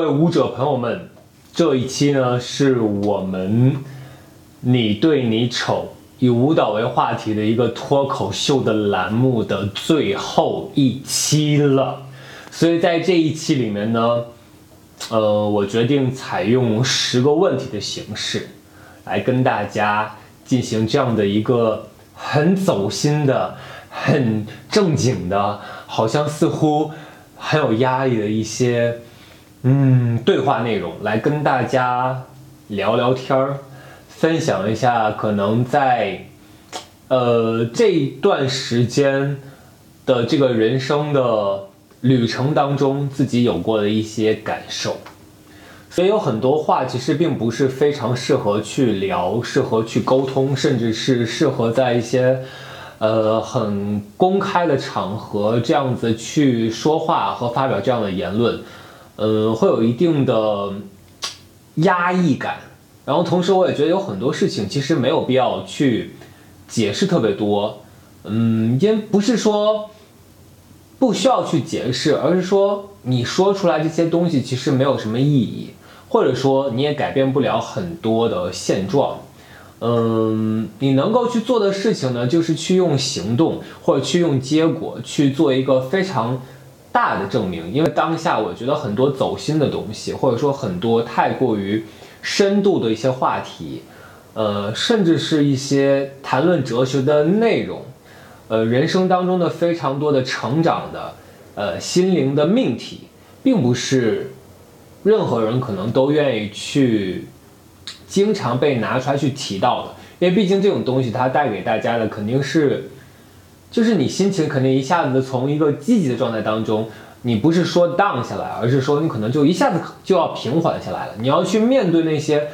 各位舞者朋友们，这一期呢是我们“你对你丑”以舞蹈为话题的一个脱口秀的栏目的最后一期了，所以在这一期里面呢，呃，我决定采用十个问题的形式，来跟大家进行这样的一个很走心的、很正经的，好像似乎很有压力的一些。嗯，对话内容来跟大家聊聊天儿，分享一下可能在呃这一段时间的这个人生的旅程当中自己有过的一些感受。所以有很多话其实并不是非常适合去聊，适合去沟通，甚至是适合在一些呃很公开的场合这样子去说话和发表这样的言论。呃，会有一定的压抑感，然后同时我也觉得有很多事情其实没有必要去解释特别多，嗯，因为不是说不需要去解释，而是说你说出来这些东西其实没有什么意义，或者说你也改变不了很多的现状，嗯，你能够去做的事情呢，就是去用行动或者去用结果去做一个非常。大的证明，因为当下我觉得很多走心的东西，或者说很多太过于深度的一些话题，呃，甚至是一些谈论哲学的内容，呃，人生当中的非常多的成长的，呃，心灵的命题，并不是任何人可能都愿意去经常被拿出来去提到的，因为毕竟这种东西它带给大家的肯定是。就是你心情肯定一下子从一个积极的状态当中，你不是说 down 下来，而是说你可能就一下子就要平缓下来了。你要去面对那些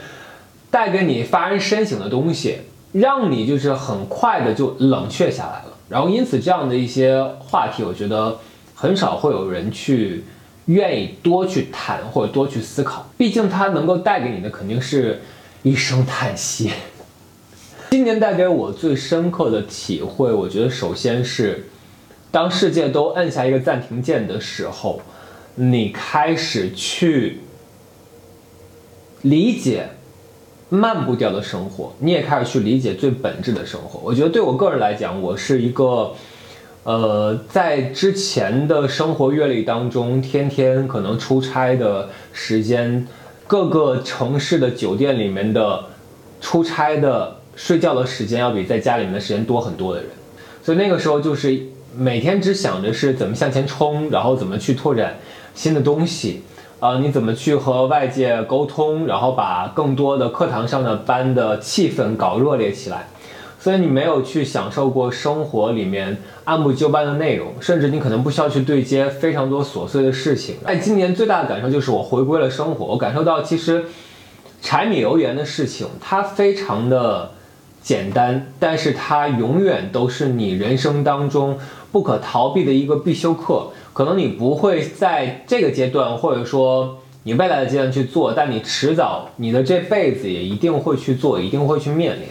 带给你发人深省的东西，让你就是很快的就冷却下来了。然后因此这样的一些话题，我觉得很少会有人去愿意多去谈或者多去思考。毕竟它能够带给你的肯定是一声叹息。今年带给我最深刻的体会，我觉得首先是，当世界都按下一个暂停键的时候，你开始去理解慢步调的生活，你也开始去理解最本质的生活。我觉得对我个人来讲，我是一个，呃，在之前的生活阅历当中，天天可能出差的时间，各个城市的酒店里面的出差的。睡觉的时间要比在家里面的时间多很多的人，所以那个时候就是每天只想着是怎么向前冲，然后怎么去拓展新的东西，啊，你怎么去和外界沟通，然后把更多的课堂上的班的气氛搞热烈起来。所以你没有去享受过生活里面按部就班的内容，甚至你可能不需要去对接非常多琐碎的事情。在今年最大的感受就是我回归了生活，我感受到其实柴米油盐的事情它非常的。简单，但是它永远都是你人生当中不可逃避的一个必修课。可能你不会在这个阶段，或者说你未来的阶段去做，但你迟早，你的这辈子也一定会去做，一定会去面临。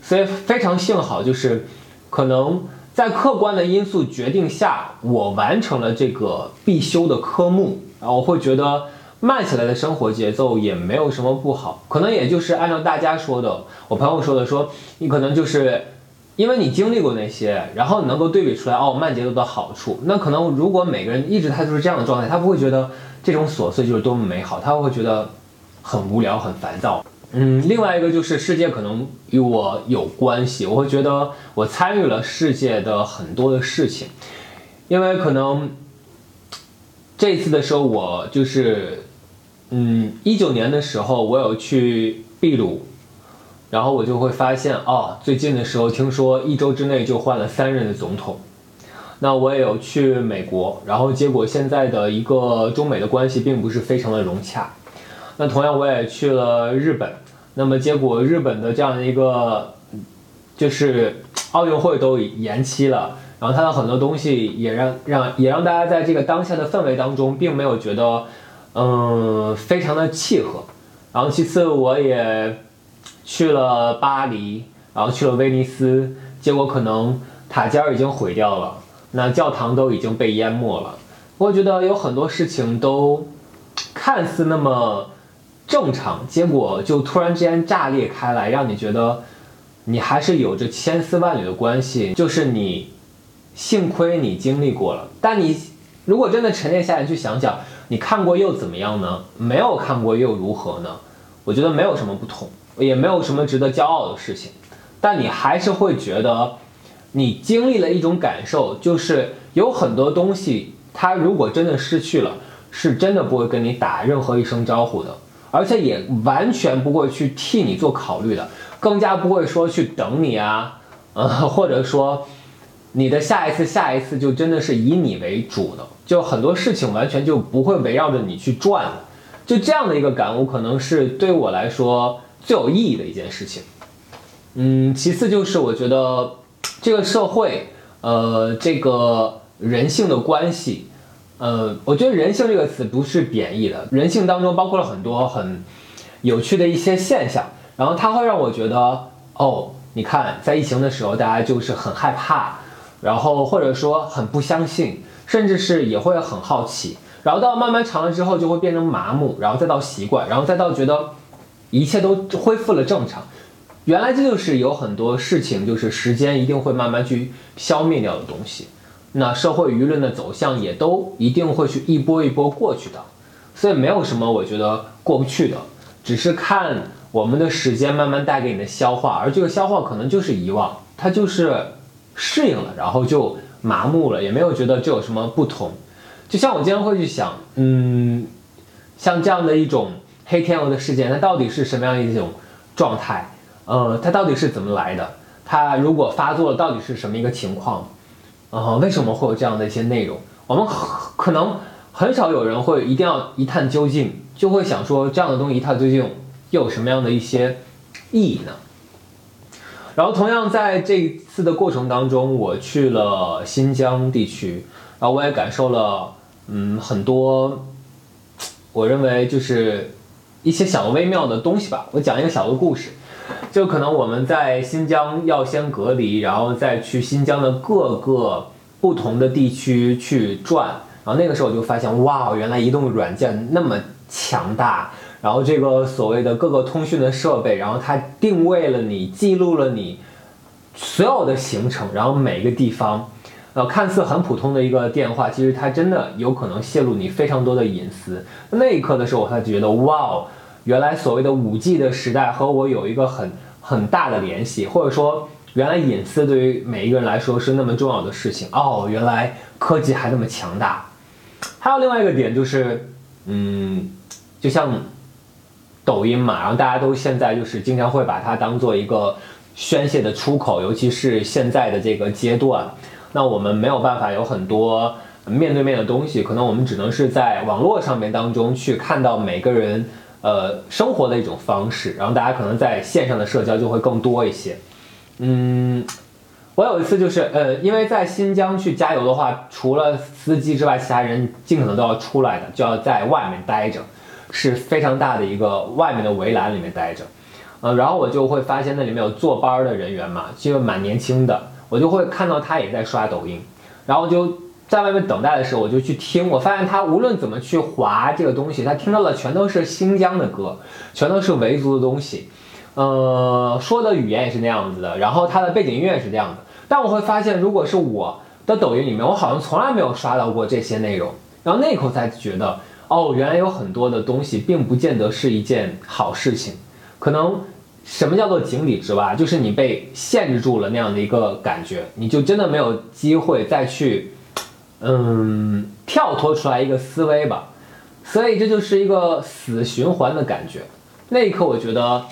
所以非常幸好，就是可能在客观的因素决定下，我完成了这个必修的科目，然后我会觉得。慢起来的生活节奏也没有什么不好，可能也就是按照大家说的，我朋友说的，说你可能就是因为你经历过那些，然后你能够对比出来哦慢节奏的好处。那可能如果每个人一直他就是这样的状态，他不会觉得这种琐碎就是多么美好，他会觉得很无聊、很烦躁。嗯，另外一个就是世界可能与我有关系，我会觉得我参与了世界的很多的事情，因为可能这次的时候我就是。嗯，一九年的时候，我有去秘鲁，然后我就会发现，哦，最近的时候听说一周之内就换了三任的总统。那我也有去美国，然后结果现在的一个中美的关系并不是非常的融洽。那同样我也去了日本，那么结果日本的这样的一个，就是奥运会都延期了，然后它的很多东西也让让也让大家在这个当下的氛围当中，并没有觉得。嗯，非常的契合。然后其次，我也去了巴黎，然后去了威尼斯，结果可能塔尖已经毁掉了，那教堂都已经被淹没了。我觉得有很多事情都看似那么正常，结果就突然之间炸裂开来，让你觉得你还是有着千丝万缕的关系。就是你，幸亏你经历过了，但你如果真的沉淀下来去想想，你看过又怎么样呢？没有看过又如何呢？我觉得没有什么不同，也没有什么值得骄傲的事情，但你还是会觉得。你经历了一种感受，就是有很多东西，它如果真的失去了，是真的不会跟你打任何一声招呼的，而且也完全不会去替你做考虑的，更加不会说去等你啊，呃，或者说你的下一次、下一次就真的是以你为主的，就很多事情完全就不会围绕着你去转了，就这样的一个感悟，可能是对我来说最有意义的一件事情。嗯，其次就是我觉得。这个社会，呃，这个人性的关系，呃，我觉得“人性”这个词不是贬义的，人性当中包括了很多很有趣的一些现象，然后它会让我觉得，哦，你看，在疫情的时候，大家就是很害怕，然后或者说很不相信，甚至是也会很好奇，然后到慢慢长了之后，就会变成麻木，然后再到习惯，然后再到觉得一切都恢复了正常。原来这就是有很多事情，就是时间一定会慢慢去消灭掉的东西，那社会舆论的走向也都一定会去一波一波过去的，所以没有什么我觉得过不去的，只是看我们的时间慢慢带给你的消化，而这个消化可能就是遗忘，它就是适应了，然后就麻木了，也没有觉得这有什么不同。就像我经常会去想，嗯，像这样的一种黑天鹅的事件，它到底是什么样一种状态？呃，它到底是怎么来的？它如果发作了，到底是什么一个情况？呃，为什么会有这样的一些内容？我们可能很少有人会一定要一探究竟，就会想说这样的东西一探究竟又有什么样的一些意义呢？然后同样在这次的过程当中，我去了新疆地区，然后我也感受了嗯很多，我认为就是一些小微妙的东西吧。我讲一个小的故事。就可能我们在新疆要先隔离，然后再去新疆的各个不同的地区去转，然后那个时候我就发现，哇，原来移动软件那么强大，然后这个所谓的各个通讯的设备，然后它定位了你，记录了你所有的行程，然后每一个地方，呃，看似很普通的一个电话，其实它真的有可能泄露你非常多的隐私。那一刻的时候，我才觉得，哇。原来所谓的五 G 的时代和我有一个很很大的联系，或者说原来隐私对于每一个人来说是那么重要的事情哦。原来科技还那么强大。还有另外一个点就是，嗯，就像抖音嘛，然后大家都现在就是经常会把它当做一个宣泄的出口，尤其是现在的这个阶段，那我们没有办法有很多面对面的东西，可能我们只能是在网络上面当中去看到每个人。呃，生活的一种方式，然后大家可能在线上的社交就会更多一些。嗯，我有一次就是，呃，因为在新疆去加油的话，除了司机之外，其他人尽可能都要出来的，就要在外面待着，是非常大的一个外面的围栏里面待着。呃，然后我就会发现那里面有坐班的人员嘛，就蛮年轻的，我就会看到他也在刷抖音，然后就。在外面等待的时候，我就去听，我发现他无论怎么去划这个东西，他听到的全都是新疆的歌，全都是维族的东西，呃，说的语言也是那样子的，然后他的背景音乐是这样的。但我会发现，如果是我的抖音里面，我好像从来没有刷到过这些内容。然后那一刻才觉得，哦，原来有很多的东西并不见得是一件好事情。可能什么叫做井底之蛙，就是你被限制住了那样的一个感觉，你就真的没有机会再去。嗯，跳脱出来一个思维吧，所以这就是一个死循环的感觉。那一刻，我觉得，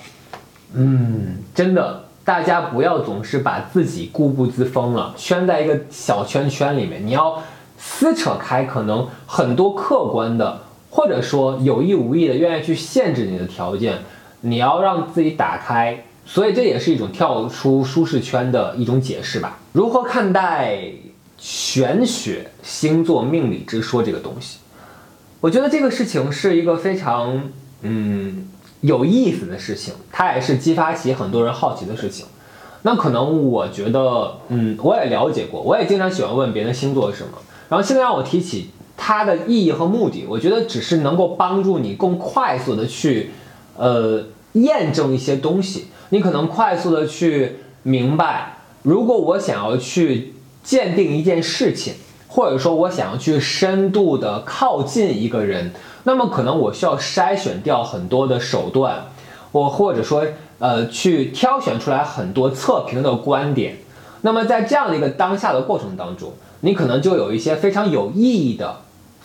嗯，真的，大家不要总是把自己固步自封了，圈在一个小圈圈里面。你要撕扯开，可能很多客观的，或者说有意无意的，愿意去限制你的条件。你要让自己打开，所以这也是一种跳出舒适圈的一种解释吧。如何看待？玄学、星座、命理之说这个东西，我觉得这个事情是一个非常嗯有意思的事情，它也是激发起很多人好奇的事情。那可能我觉得，嗯，我也了解过，我也经常喜欢问别人星座是什么。然后现在让我提起它的意义和目的，我觉得只是能够帮助你更快速的去，呃，验证一些东西。你可能快速的去明白，如果我想要去鉴定一件事情，或者说我想要去深度的靠近一个人，那么可能我需要筛选掉很多的手段，我或者说呃去挑选出来很多测评的观点。那么在这样的一个当下的过程当中，你可能就有一些非常有意义的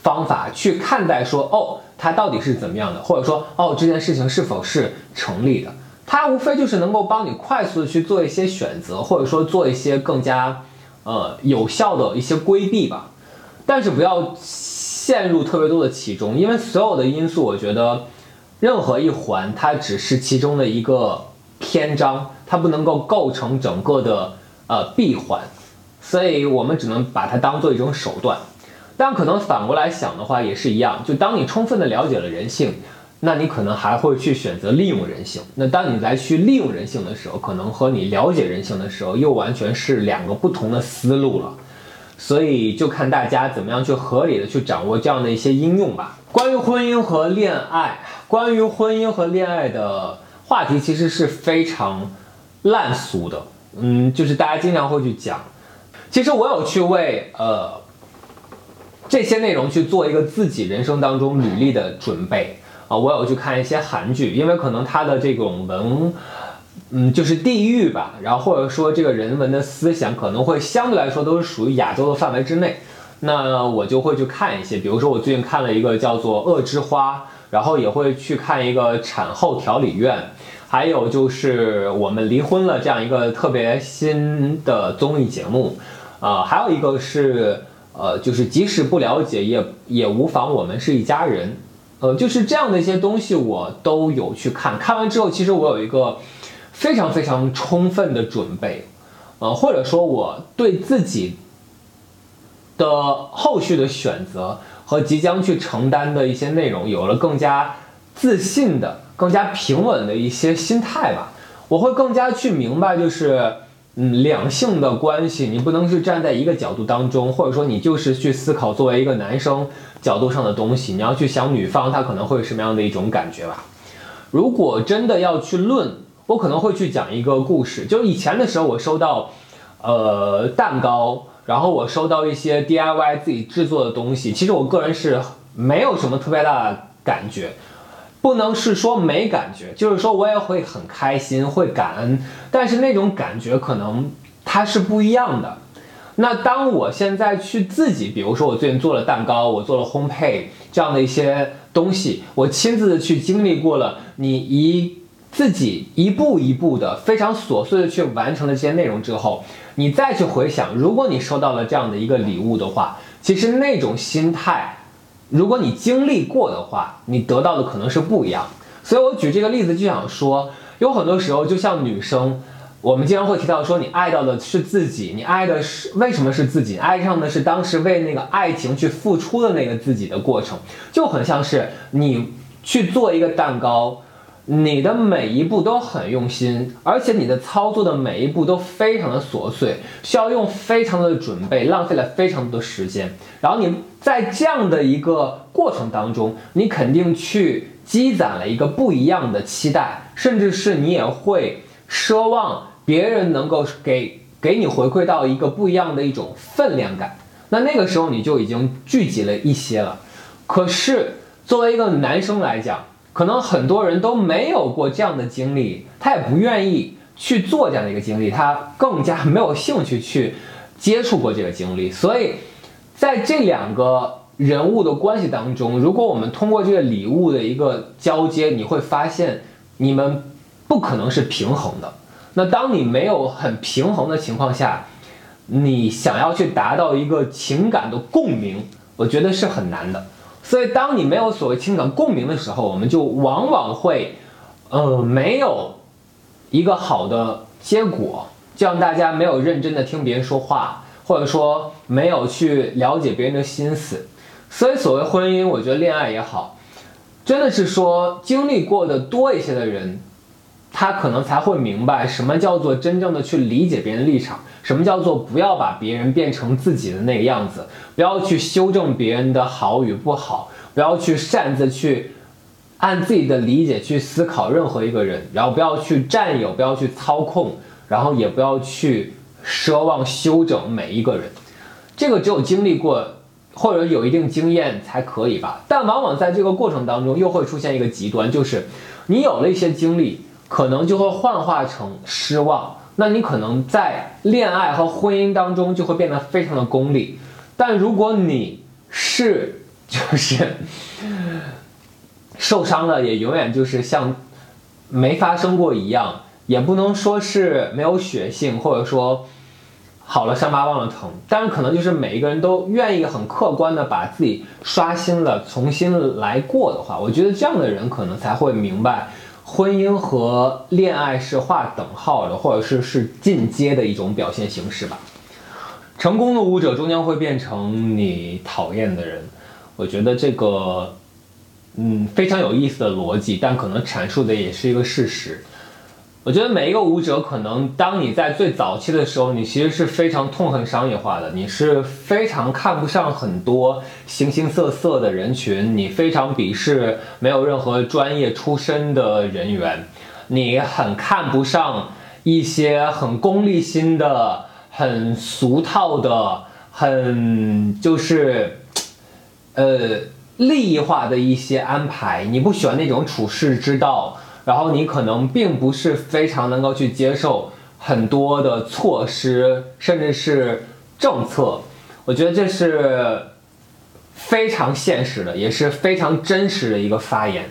方法去看待说，哦，它到底是怎么样的，或者说，哦，这件事情是否是成立的？它无非就是能够帮你快速的去做一些选择，或者说做一些更加呃有效的一些规避吧。但是不要陷入特别多的其中，因为所有的因素，我觉得任何一环它只是其中的一个篇章，它不能够构成整个的。呃，闭环，所以我们只能把它当做一种手段，但可能反过来想的话也是一样，就当你充分的了解了人性，那你可能还会去选择利用人性。那当你来去利用人性的时候，可能和你了解人性的时候又完全是两个不同的思路了。所以就看大家怎么样去合理的去掌握这样的一些应用吧。关于婚姻和恋爱，关于婚姻和恋爱的话题其实是非常烂俗的。嗯，就是大家经常会去讲，其实我有去为呃这些内容去做一个自己人生当中履历的准备啊，我有去看一些韩剧，因为可能它的这种文，嗯，就是地域吧，然后或者说这个人文的思想可能会相对来说都是属于亚洲的范围之内，那我就会去看一些，比如说我最近看了一个叫做《恶之花》，然后也会去看一个产后调理院。还有就是我们离婚了这样一个特别新的综艺节目，啊，还有一个是呃，就是即使不了解也也无妨，我们是一家人，呃，就是这样的一些东西我都有去看，看完之后其实我有一个非常非常充分的准备，呃，或者说我对自己的后续的选择和即将去承担的一些内容有了更加自信的。更加平稳的一些心态吧，我会更加去明白，就是嗯，两性的关系，你不能是站在一个角度当中，或者说你就是去思考作为一个男生角度上的东西，你要去想女方她可能会有什么样的一种感觉吧。如果真的要去论，我可能会去讲一个故事，就以前的时候我收到呃蛋糕，然后我收到一些 DIY 自己制作的东西，其实我个人是没有什么特别大的感觉。不能是说没感觉，就是说我也会很开心，会感恩，但是那种感觉可能它是不一样的。那当我现在去自己，比如说我最近做了蛋糕，我做了烘焙这样的一些东西，我亲自的去经历过了，你一自己一步一步的非常琐碎的去完成了这些内容之后，你再去回想，如果你收到了这样的一个礼物的话，其实那种心态。如果你经历过的话，你得到的可能是不一样。所以我举这个例子就想说，有很多时候，就像女生，我们经常会提到说，你爱到的是自己，你爱的是为什么是自己？爱上的是当时为那个爱情去付出的那个自己的过程，就很像是你去做一个蛋糕。你的每一步都很用心，而且你的操作的每一步都非常的琐碎，需要用非常多的准备，浪费了非常多的时间。然后你在这样的一个过程当中，你肯定去积攒了一个不一样的期待，甚至是你也会奢望别人能够给给你回馈到一个不一样的一种分量感。那那个时候你就已经聚集了一些了。可是作为一个男生来讲，可能很多人都没有过这样的经历，他也不愿意去做这样的一个经历，他更加没有兴趣去接触过这个经历。所以，在这两个人物的关系当中，如果我们通过这个礼物的一个交接，你会发现你们不可能是平衡的。那当你没有很平衡的情况下，你想要去达到一个情感的共鸣，我觉得是很难的。所以，当你没有所谓情感共鸣的时候，我们就往往会，呃，没有一个好的结果，就让大家没有认真的听别人说话，或者说没有去了解别人的心思。所以，所谓婚姻，我觉得恋爱也好，真的是说经历过的多一些的人，他可能才会明白什么叫做真正的去理解别人的立场。什么叫做不要把别人变成自己的那个样子？不要去修正别人的好与不好，不要去擅自去按自己的理解去思考任何一个人，然后不要去占有，不要去操控，然后也不要去奢望修整每一个人。这个只有经历过或者有一定经验才可以吧。但往往在这个过程当中，又会出现一个极端，就是你有了一些经历，可能就会幻化成失望。那你可能在恋爱和婚姻当中就会变得非常的功利。但如果你是就是受伤了，也永远就是像没发生过一样，也不能说是没有血性，或者说。好了，伤疤忘了疼。但是可能就是每一个人都愿意很客观的把自己刷新了，重新来过的话，我觉得这样的人可能才会明白，婚姻和恋爱是划等号的，或者是是进阶的一种表现形式吧。成功的舞者终将会变成你讨厌的人，我觉得这个，嗯，非常有意思的逻辑，但可能阐述的也是一个事实。我觉得每一个舞者，可能当你在最早期的时候，你其实是非常痛恨商业化的，你是非常看不上很多形形色色的人群，你非常鄙视没有任何专业出身的人员，你很看不上一些很功利心的、很俗套的、很就是，呃，利益化的一些安排，你不喜欢那种处世之道。然后你可能并不是非常能够去接受很多的措施，甚至是政策，我觉得这是非常现实的，也是非常真实的一个发言。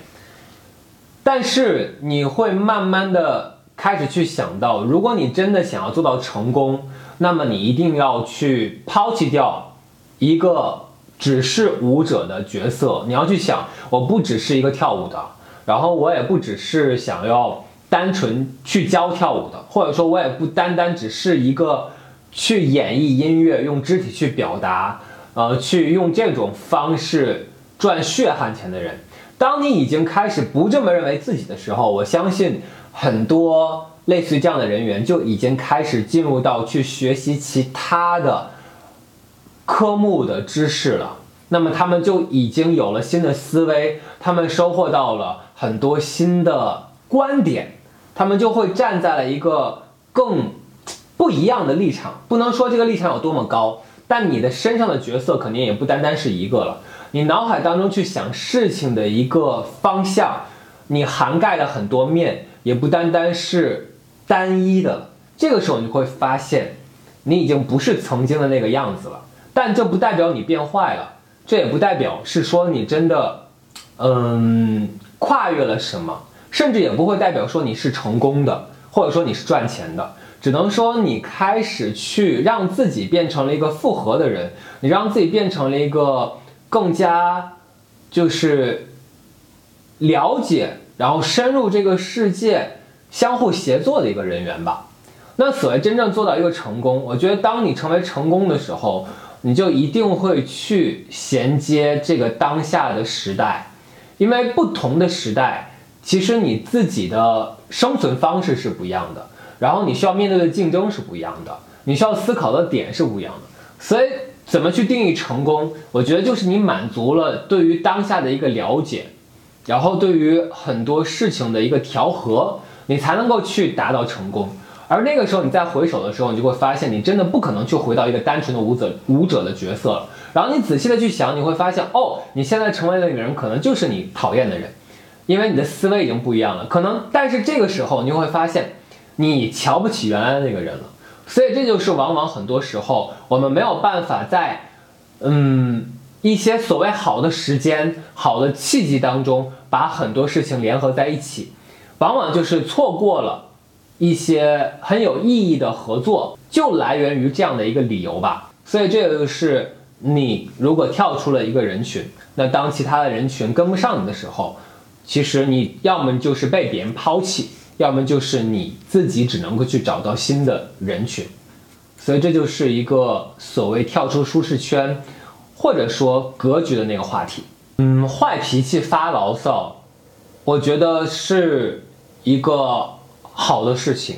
但是你会慢慢的开始去想到，如果你真的想要做到成功，那么你一定要去抛弃掉一个只是舞者的角色，你要去想，我不只是一个跳舞的。然后我也不只是想要单纯去教跳舞的，或者说我也不单单只是一个去演绎音乐、用肢体去表达，呃，去用这种方式赚血汗钱的人。当你已经开始不这么认为自己的时候，我相信很多类似于这样的人员就已经开始进入到去学习其他的科目的知识了。那么他们就已经有了新的思维，他们收获到了。很多新的观点，他们就会站在了一个更不一样的立场。不能说这个立场有多么高，但你的身上的角色肯定也不单单是一个了。你脑海当中去想事情的一个方向，你涵盖了很多面，也不单单是单一的。这个时候你会发现，你已经不是曾经的那个样子了。但这不代表你变坏了，这也不代表是说你真的，嗯。跨越了什么，甚至也不会代表说你是成功的，或者说你是赚钱的，只能说你开始去让自己变成了一个复合的人，你让自己变成了一个更加就是了解，然后深入这个世界，相互协作的一个人员吧。那所谓真正做到一个成功，我觉得当你成为成功的时候，你就一定会去衔接这个当下的时代。因为不同的时代，其实你自己的生存方式是不一样的，然后你需要面对的竞争是不一样的，你需要思考的点是不一样的。所以，怎么去定义成功？我觉得就是你满足了对于当下的一个了解，然后对于很多事情的一个调和，你才能够去达到成功。而那个时候，你再回首的时候，你就会发现，你真的不可能去回到一个单纯的舞者舞者的角色了。然后你仔细的去想，你会发现，哦，你现在成为的那个人，可能就是你讨厌的人，因为你的思维已经不一样了。可能，但是这个时候，你会发现，你瞧不起原来的那个人了。所以，这就是往往很多时候，我们没有办法在，嗯，一些所谓好的时间、好的契机当中，把很多事情联合在一起，往往就是错过了。一些很有意义的合作，就来源于这样的一个理由吧。所以这个就是你如果跳出了一个人群，那当其他的人群跟不上你的时候，其实你要么就是被别人抛弃，要么就是你自己只能够去找到新的人群。所以这就是一个所谓跳出舒适圈，或者说格局的那个话题。嗯，坏脾气发牢骚，我觉得是一个。好的事情，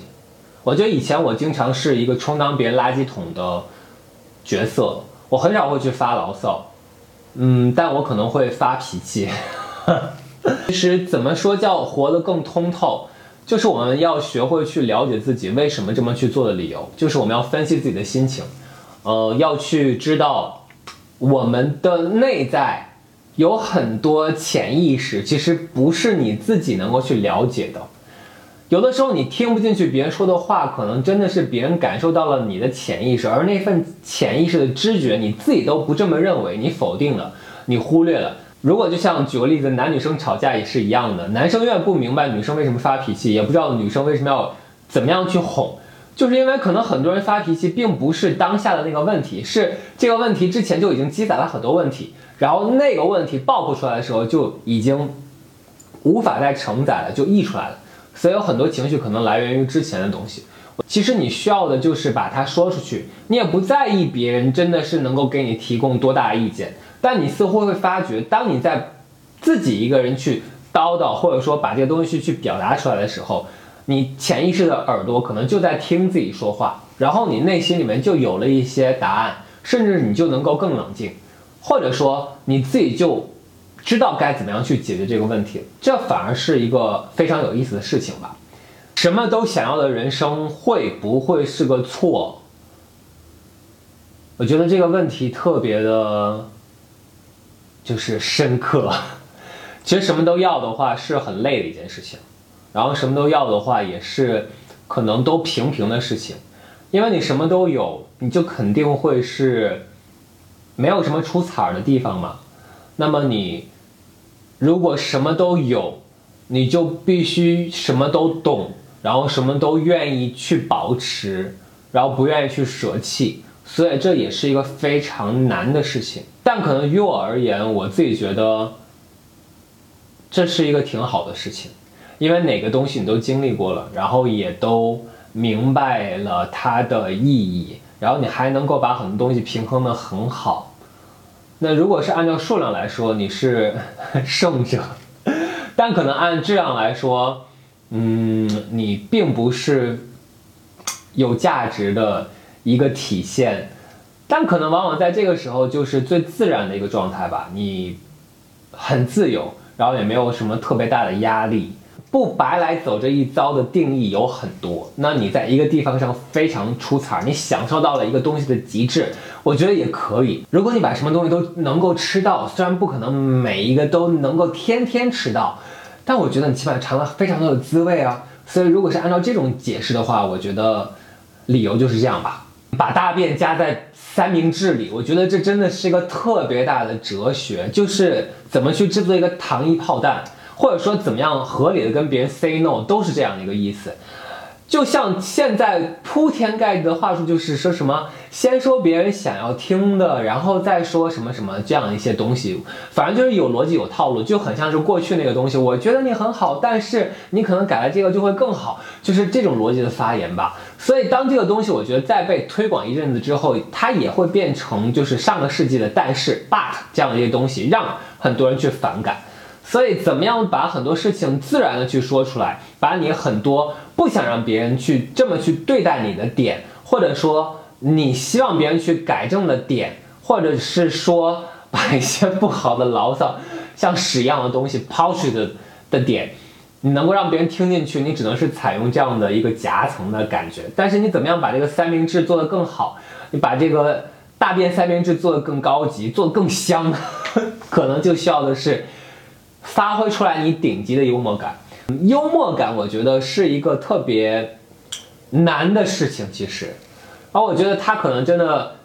我觉得以前我经常是一个充当别人垃圾桶的角色，我很少会去发牢骚，嗯，但我可能会发脾气。其实怎么说叫活得更通透，就是我们要学会去了解自己为什么这么去做的理由，就是我们要分析自己的心情，呃，要去知道我们的内在有很多潜意识，其实不是你自己能够去了解的。有的时候你听不进去别人说的话，可能真的是别人感受到了你的潜意识，而那份潜意识的知觉，你自己都不这么认为，你否定了，你忽略了。如果就像举个例子，男女生吵架也是一样的，男生永远不明白女生为什么发脾气，也不知道女生为什么要怎么样去哄，就是因为可能很多人发脾气并不是当下的那个问题，是这个问题之前就已经积攒了很多问题，然后那个问题爆破出来的时候就已经无法再承载了，就溢出来了。所以有很多情绪可能来源于之前的东西。其实你需要的就是把它说出去，你也不在意别人真的是能够给你提供多大意见。但你似乎会发觉，当你在自己一个人去叨叨，或者说把这个东西去表达出来的时候，你潜意识的耳朵可能就在听自己说话，然后你内心里面就有了一些答案，甚至你就能够更冷静，或者说你自己就知道该怎么样去解决这个问题，这反而是一个非常有意思的事情吧。什么都想要的人生会不会是个错？我觉得这个问题特别的。就是深刻，其实什么都要的话是很累的一件事情，然后什么都要的话也是可能都平平的事情，因为你什么都有，你就肯定会是没有什么出彩儿的地方嘛。那么你如果什么都有，你就必须什么都懂，然后什么都愿意去保持，然后不愿意去舍弃。所以这也是一个非常难的事情，但可能于我而言，我自己觉得这是一个挺好的事情，因为哪个东西你都经历过了，然后也都明白了它的意义，然后你还能够把很多东西平衡的很好。那如果是按照数量来说，你是 胜者，但可能按质量来说，嗯，你并不是有价值的。一个体现，但可能往往在这个时候就是最自然的一个状态吧。你很自由，然后也没有什么特别大的压力，不白来走这一遭的定义有很多。那你在一个地方上非常出彩，你享受到了一个东西的极致，我觉得也可以。如果你把什么东西都能够吃到，虽然不可能每一个都能够天天吃到，但我觉得你起码尝了非常多的滋味啊。所以如果是按照这种解释的话，我觉得理由就是这样吧。把大便加在三明治里，我觉得这真的是一个特别大的哲学，就是怎么去制作一个糖衣炮弹，或者说怎么样合理的跟别人 say no，都是这样的一个意思。就像现在铺天盖地的话术，就是说什么先说别人想要听的，然后再说什么什么这样一些东西，反正就是有逻辑有套路，就很像是过去那个东西。我觉得你很好，但是你可能改了这个就会更好，就是这种逻辑的发言吧。所以当这个东西我觉得在被推广一阵子之后，它也会变成就是上个世纪的但是 but 这样的一些东西，让很多人去反感。所以怎么样把很多事情自然的去说出来，把你很多。不想让别人去这么去对待你的点，或者说你希望别人去改正的点，或者是说把一些不好的牢骚像屎一样的东西抛出去的的点，你能够让别人听进去，你只能是采用这样的一个夹层的感觉。但是你怎么样把这个三明治做得更好？你把这个大便三明治做得更高级，做得更香，可能就需要的是发挥出来你顶级的幽默感。幽默感，我觉得是一个特别难的事情。其实，而我觉得他可能真的，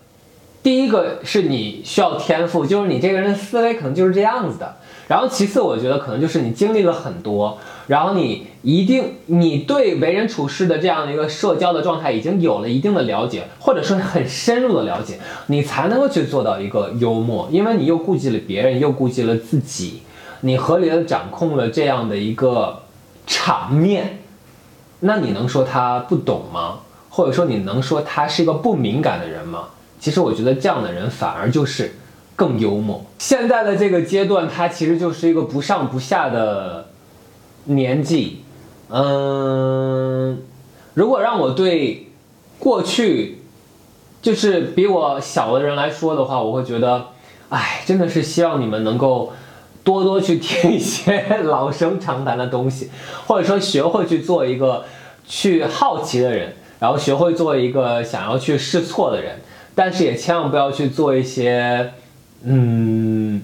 第一个是你需要天赋，就是你这个人的思维可能就是这样子的。然后其次，我觉得可能就是你经历了很多，然后你一定你对为人处事的这样的一个社交的状态已经有了一定的了解，或者说很深入的了解，你才能够去做到一个幽默，因为你又顾及了别人，又顾及了自己，你合理的掌控了这样的一个。场面，那你能说他不懂吗？或者说你能说他是一个不敏感的人吗？其实我觉得这样的人反而就是更幽默。现在的这个阶段，他其实就是一个不上不下的年纪，嗯，如果让我对过去就是比我小的人来说的话，我会觉得，哎，真的是希望你们能够多多去听一些老生常谈的东西，或者说学会去做一个去好奇的人，然后学会做一个想要去试错的人，但是也千万不要去做一些，嗯，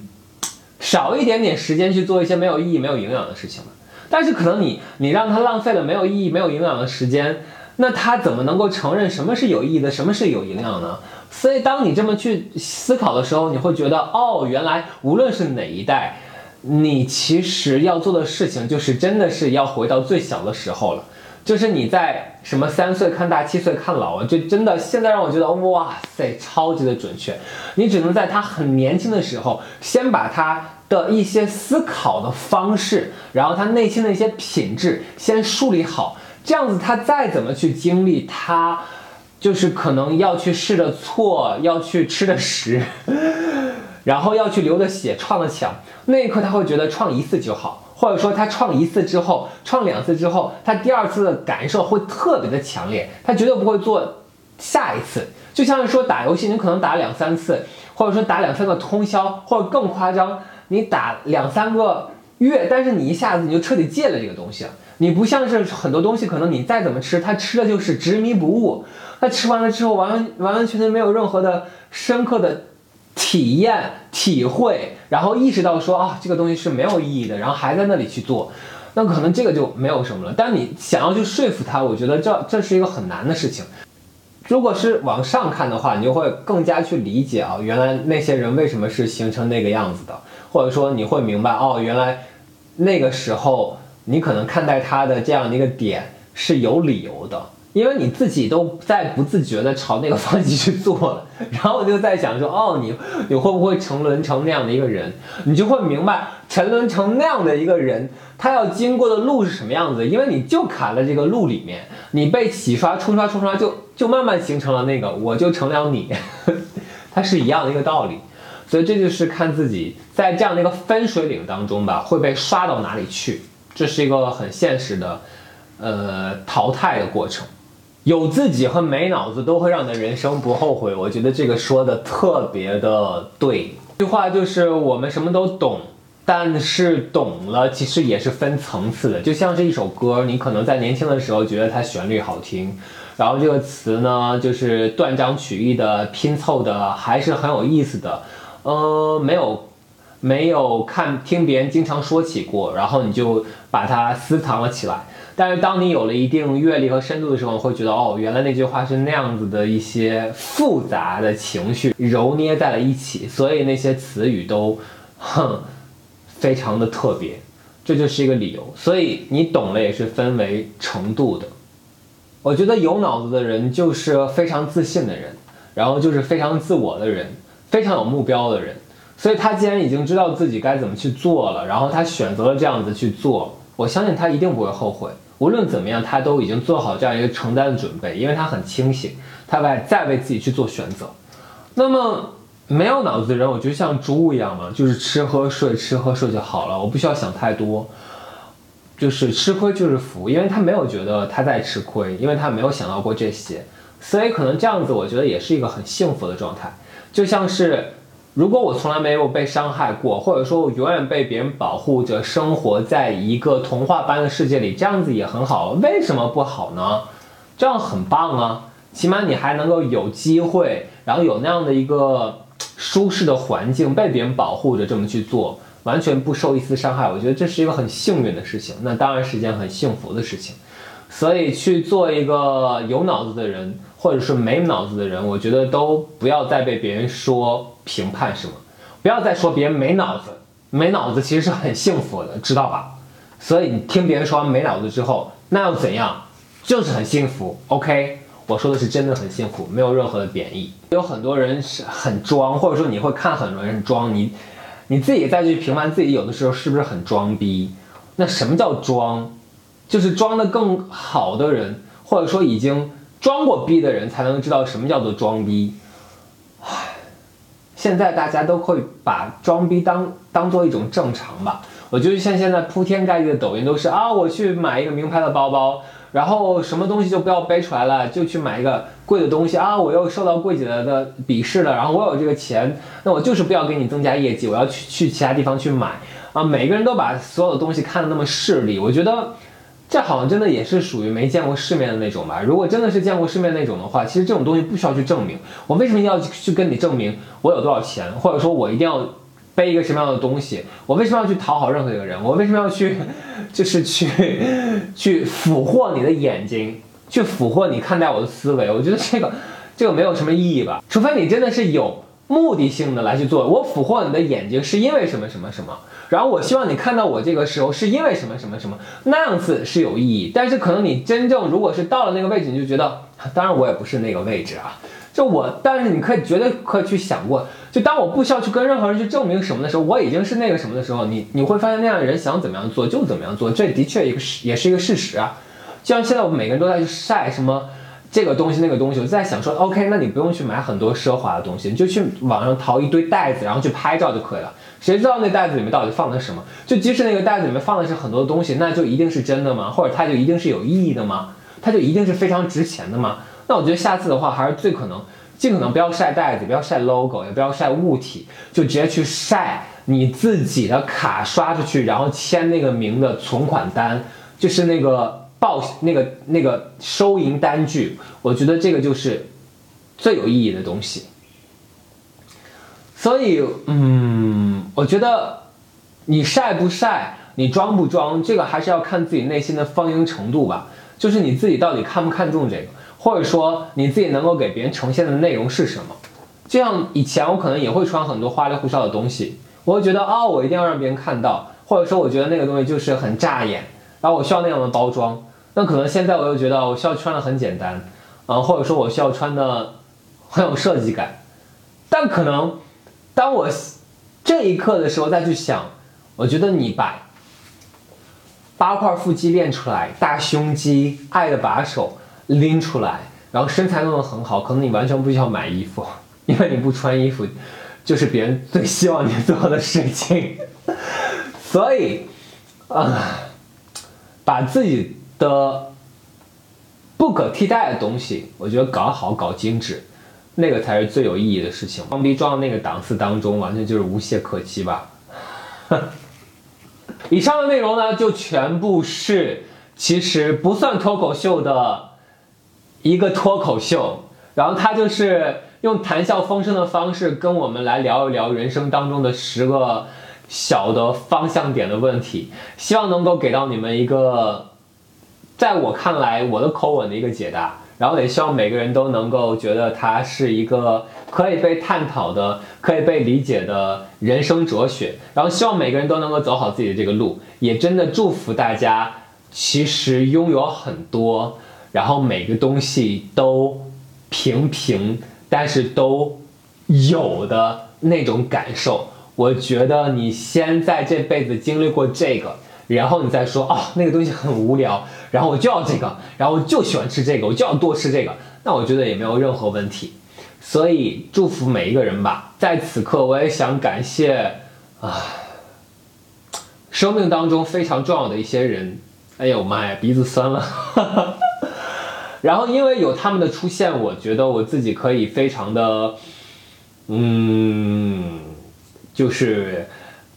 少一点点时间去做一些没有意义、没有营养的事情吧。但是可能你你让他浪费了没有意义、没有营养的时间，那他怎么能够承认什么是有意义的，什么是有营养呢？所以当你这么去思考的时候，你会觉得哦，原来无论是哪一代，你其实要做的事情就是真的是要回到最小的时候了，就是你在什么三岁看大，七岁看老啊，就真的现在让我觉得哇塞，超级的准确。你只能在他很年轻的时候，先把他。的一些思考的方式，然后他内心的一些品质先梳理好，这样子他再怎么去经历，他就是可能要去试的错，要去吃的食，然后要去流的血，撞的墙，那一刻他会觉得创一次就好，或者说他创一次之后，创两次之后，他第二次的感受会特别的强烈，他绝对不会做下一次。就像是说打游戏，你可能打两三次，或者说打两三个通宵，或者更夸张。你打两三个月，但是你一下子你就彻底戒了这个东西了。你不像是很多东西，可能你再怎么吃，它吃的就是执迷不悟。它吃完了之后，完完完完全全没有任何的深刻的体验、体会，然后意识到说啊，这个东西是没有意义的，然后还在那里去做，那可能这个就没有什么了。但你想要去说服他，我觉得这这是一个很难的事情。如果是往上看的话，你就会更加去理解啊，原来那些人为什么是形成那个样子的。或者说你会明白哦，原来那个时候你可能看待他的这样的一个点是有理由的，因为你自己都在不自觉的朝那个方向去做了。然后我就在想说，哦，你你会不会沉沦成那样的一个人？你就会明白沉沦成那样的一个人，他要经过的路是什么样子？因为你就卡在这个路里面，你被洗刷、冲刷、冲刷，就就慢慢形成了那个，我就成了你，它是一样的一个道理。所以这就是看自己在这样的一个分水岭当中吧，会被刷到哪里去，这是一个很现实的，呃，淘汰的过程。有自己和没脑子都会让你的人生不后悔。我觉得这个说的特别的对。这句话就是我们什么都懂，但是懂了其实也是分层次的。就像是一首歌，你可能在年轻的时候觉得它旋律好听，然后这个词呢就是断章取义的拼凑的，还是很有意思的。呃，没有，没有看听别人经常说起过，然后你就把它私藏了起来。但是当你有了一定阅历和深度的时候，会觉得哦，原来那句话是那样子的一些复杂的情绪揉捏在了一起，所以那些词语都，哼，非常的特别，这就是一个理由。所以你懂了也是分为程度的。我觉得有脑子的人就是非常自信的人，然后就是非常自我的人。非常有目标的人，所以他既然已经知道自己该怎么去做了，然后他选择了这样子去做，我相信他一定不会后悔。无论怎么样，他都已经做好这样一个承担的准备，因为他很清醒，他在在为自己去做选择。那么没有脑子的人，我觉得像猪一样嘛，就是吃喝睡，吃喝睡就好了，我不需要想太多，就是吃亏就是福，因为他没有觉得他在吃亏，因为他没有想到过这些，所以可能这样子，我觉得也是一个很幸福的状态。就像是，如果我从来没有被伤害过，或者说我永远被别人保护着，生活在一个童话般的世界里，这样子也很好。为什么不好呢？这样很棒啊！起码你还能够有机会，然后有那样的一个舒适的环境，被别人保护着，这么去做，完全不受一丝伤害。我觉得这是一个很幸运的事情，那当然是件很幸福的事情。所以去做一个有脑子的人。或者是没脑子的人，我觉得都不要再被别人说评判什么，不要再说别人没脑子，没脑子其实是很幸福的，知道吧？所以你听别人说完没脑子之后，那又怎样？就是很幸福。OK，我说的是真的很幸福，没有任何的贬义。有很多人是很装，或者说你会看很多人装，你你自己再去评判自己，有的时候是不是很装逼？那什么叫装？就是装的更好的人，或者说已经。装过逼的人才能知道什么叫做装逼。现在大家都会把装逼当当做一种正常吧。我觉得像现在铺天盖地的抖音都是啊，我去买一个名牌的包包，然后什么东西就不要背出来了，就去买一个贵的东西啊！我又受到柜姐的鄙视了，然后我有这个钱，那我就是不要给你增加业绩，我要去去其他地方去买啊！每个人都把所有的东西看得那么势利，我觉得这好像真的也是属于没见过世面的那种吧。如果真的是见过世面那种的话，其实这种东西不需要去证明，我为什么要去跟你证明我有多少钱，或者说我一定要。背一个什么样的东西？我为什么要去讨好任何一个人？我为什么要去，就是去 去俘获你的眼睛，去俘获你看待我的思维？我觉得这个这个没有什么意义吧。除非你真的是有目的性的来去做。我俘获你的眼睛是因为什么什么什么？然后我希望你看到我这个时候是因为什么什么什么？那样子是有意义。但是可能你真正如果是到了那个位置，你就觉得，当然我也不是那个位置啊。就我，但是你可以绝对可以去想过，就当我不需要去跟任何人去证明什么的时候，我已经是那个什么的时候，你你会发现那样的人想怎么样做就怎么样做，这的确一个是也是一个事实啊。就像现在我们每个人都在去晒什么这个东西那个东西，我在想说，OK，那你不用去买很多奢华的东西，你就去网上淘一堆袋子，然后去拍照就可以了。谁知道那袋子里面到底放的什么？就即使那个袋子里面放的是很多东西，那就一定是真的吗？或者它就一定是有意义的吗？它就一定是非常值钱的吗？那我觉得下次的话，还是最可能。尽可能不要晒袋子，不要晒 logo，也不要晒物体，就直接去晒你自己的卡刷出去，然后签那个名的存款单，就是那个报那个那个收银单据。我觉得这个就是最有意义的东西。所以，嗯，我觉得你晒不晒，你装不装，这个还是要看自己内心的丰盈程度吧。就是你自己到底看不看重这个。或者说你自己能够给别人呈现的内容是什么？就像以前我可能也会穿很多花里胡哨的东西，我会觉得哦，我一定要让别人看到，或者说我觉得那个东西就是很扎眼，然后我需要那样的包装。那可能现在我又觉得我需要穿的很简单，啊，或者说我需要穿的 很有设计感。但可能当我这一刻的时候再去想，我觉得你把八块腹肌练出来，大胸肌，爱的把手。拎出来，然后身材弄得很好，可能你完全不需要买衣服，因为你不穿衣服，就是别人最希望你做的事情。所以，啊，把自己的不可替代的东西，我觉得搞好、搞精致，那个才是最有意义的事情。装逼装到那个档次当中，完全就是无懈可击吧。以上的内容呢，就全部是其实不算脱口秀的。一个脱口秀，然后他就是用谈笑风生的方式跟我们来聊一聊人生当中的十个小的方向点的问题，希望能够给到你们一个，在我看来我的口吻的一个解答，然后也希望每个人都能够觉得它是一个可以被探讨的、可以被理解的人生哲学，然后希望每个人都能够走好自己的这个路，也真的祝福大家，其实拥有很多。然后每个东西都平平，但是都有的那种感受。我觉得你先在这辈子经历过这个，然后你再说哦，那个东西很无聊，然后我就要这个，然后我就喜欢吃这个，我就要多吃这个，那我觉得也没有任何问题。所以祝福每一个人吧。在此刻，我也想感谢啊，生命当中非常重要的一些人。哎呦妈呀，鼻子酸了。哈 哈然后，因为有他们的出现，我觉得我自己可以非常的，嗯，就是，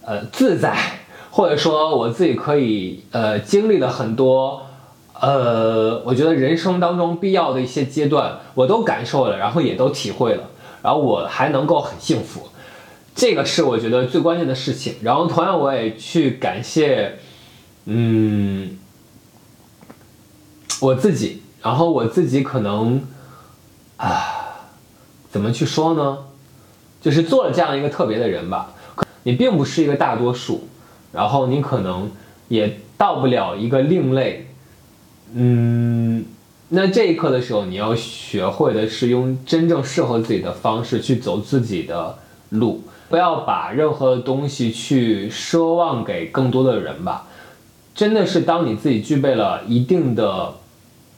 呃，自在，或者说我自己可以，呃，经历了很多，呃，我觉得人生当中必要的一些阶段，我都感受了，然后也都体会了，然后我还能够很幸福，这个是我觉得最关键的事情。然后，同样我也去感谢，嗯，我自己。然后我自己可能，啊，怎么去说呢？就是做了这样一个特别的人吧。你并不是一个大多数，然后你可能也到不了一个另类。嗯，那这一刻的时候，你要学会的是用真正适合自己的方式去走自己的路，不要把任何东西去奢望给更多的人吧。真的是当你自己具备了一定的。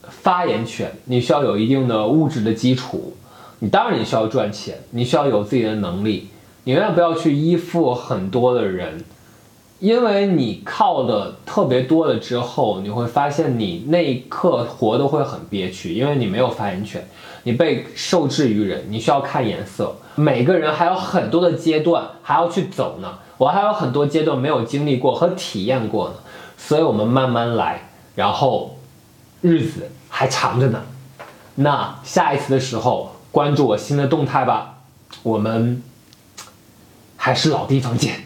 发言权，你需要有一定的物质的基础，你当然你需要赚钱，你需要有自己的能力，你永远不要去依附很多的人，因为你靠的特别多了之后，你会发现你那一刻活得会很憋屈，因为你没有发言权，你被受制于人，你需要看颜色。每个人还有很多的阶段还要去走呢，我还有很多阶段没有经历过和体验过呢，所以我们慢慢来，然后日子还长着呢。那下一次的时候关注我新的动态吧，我们还是老地方见。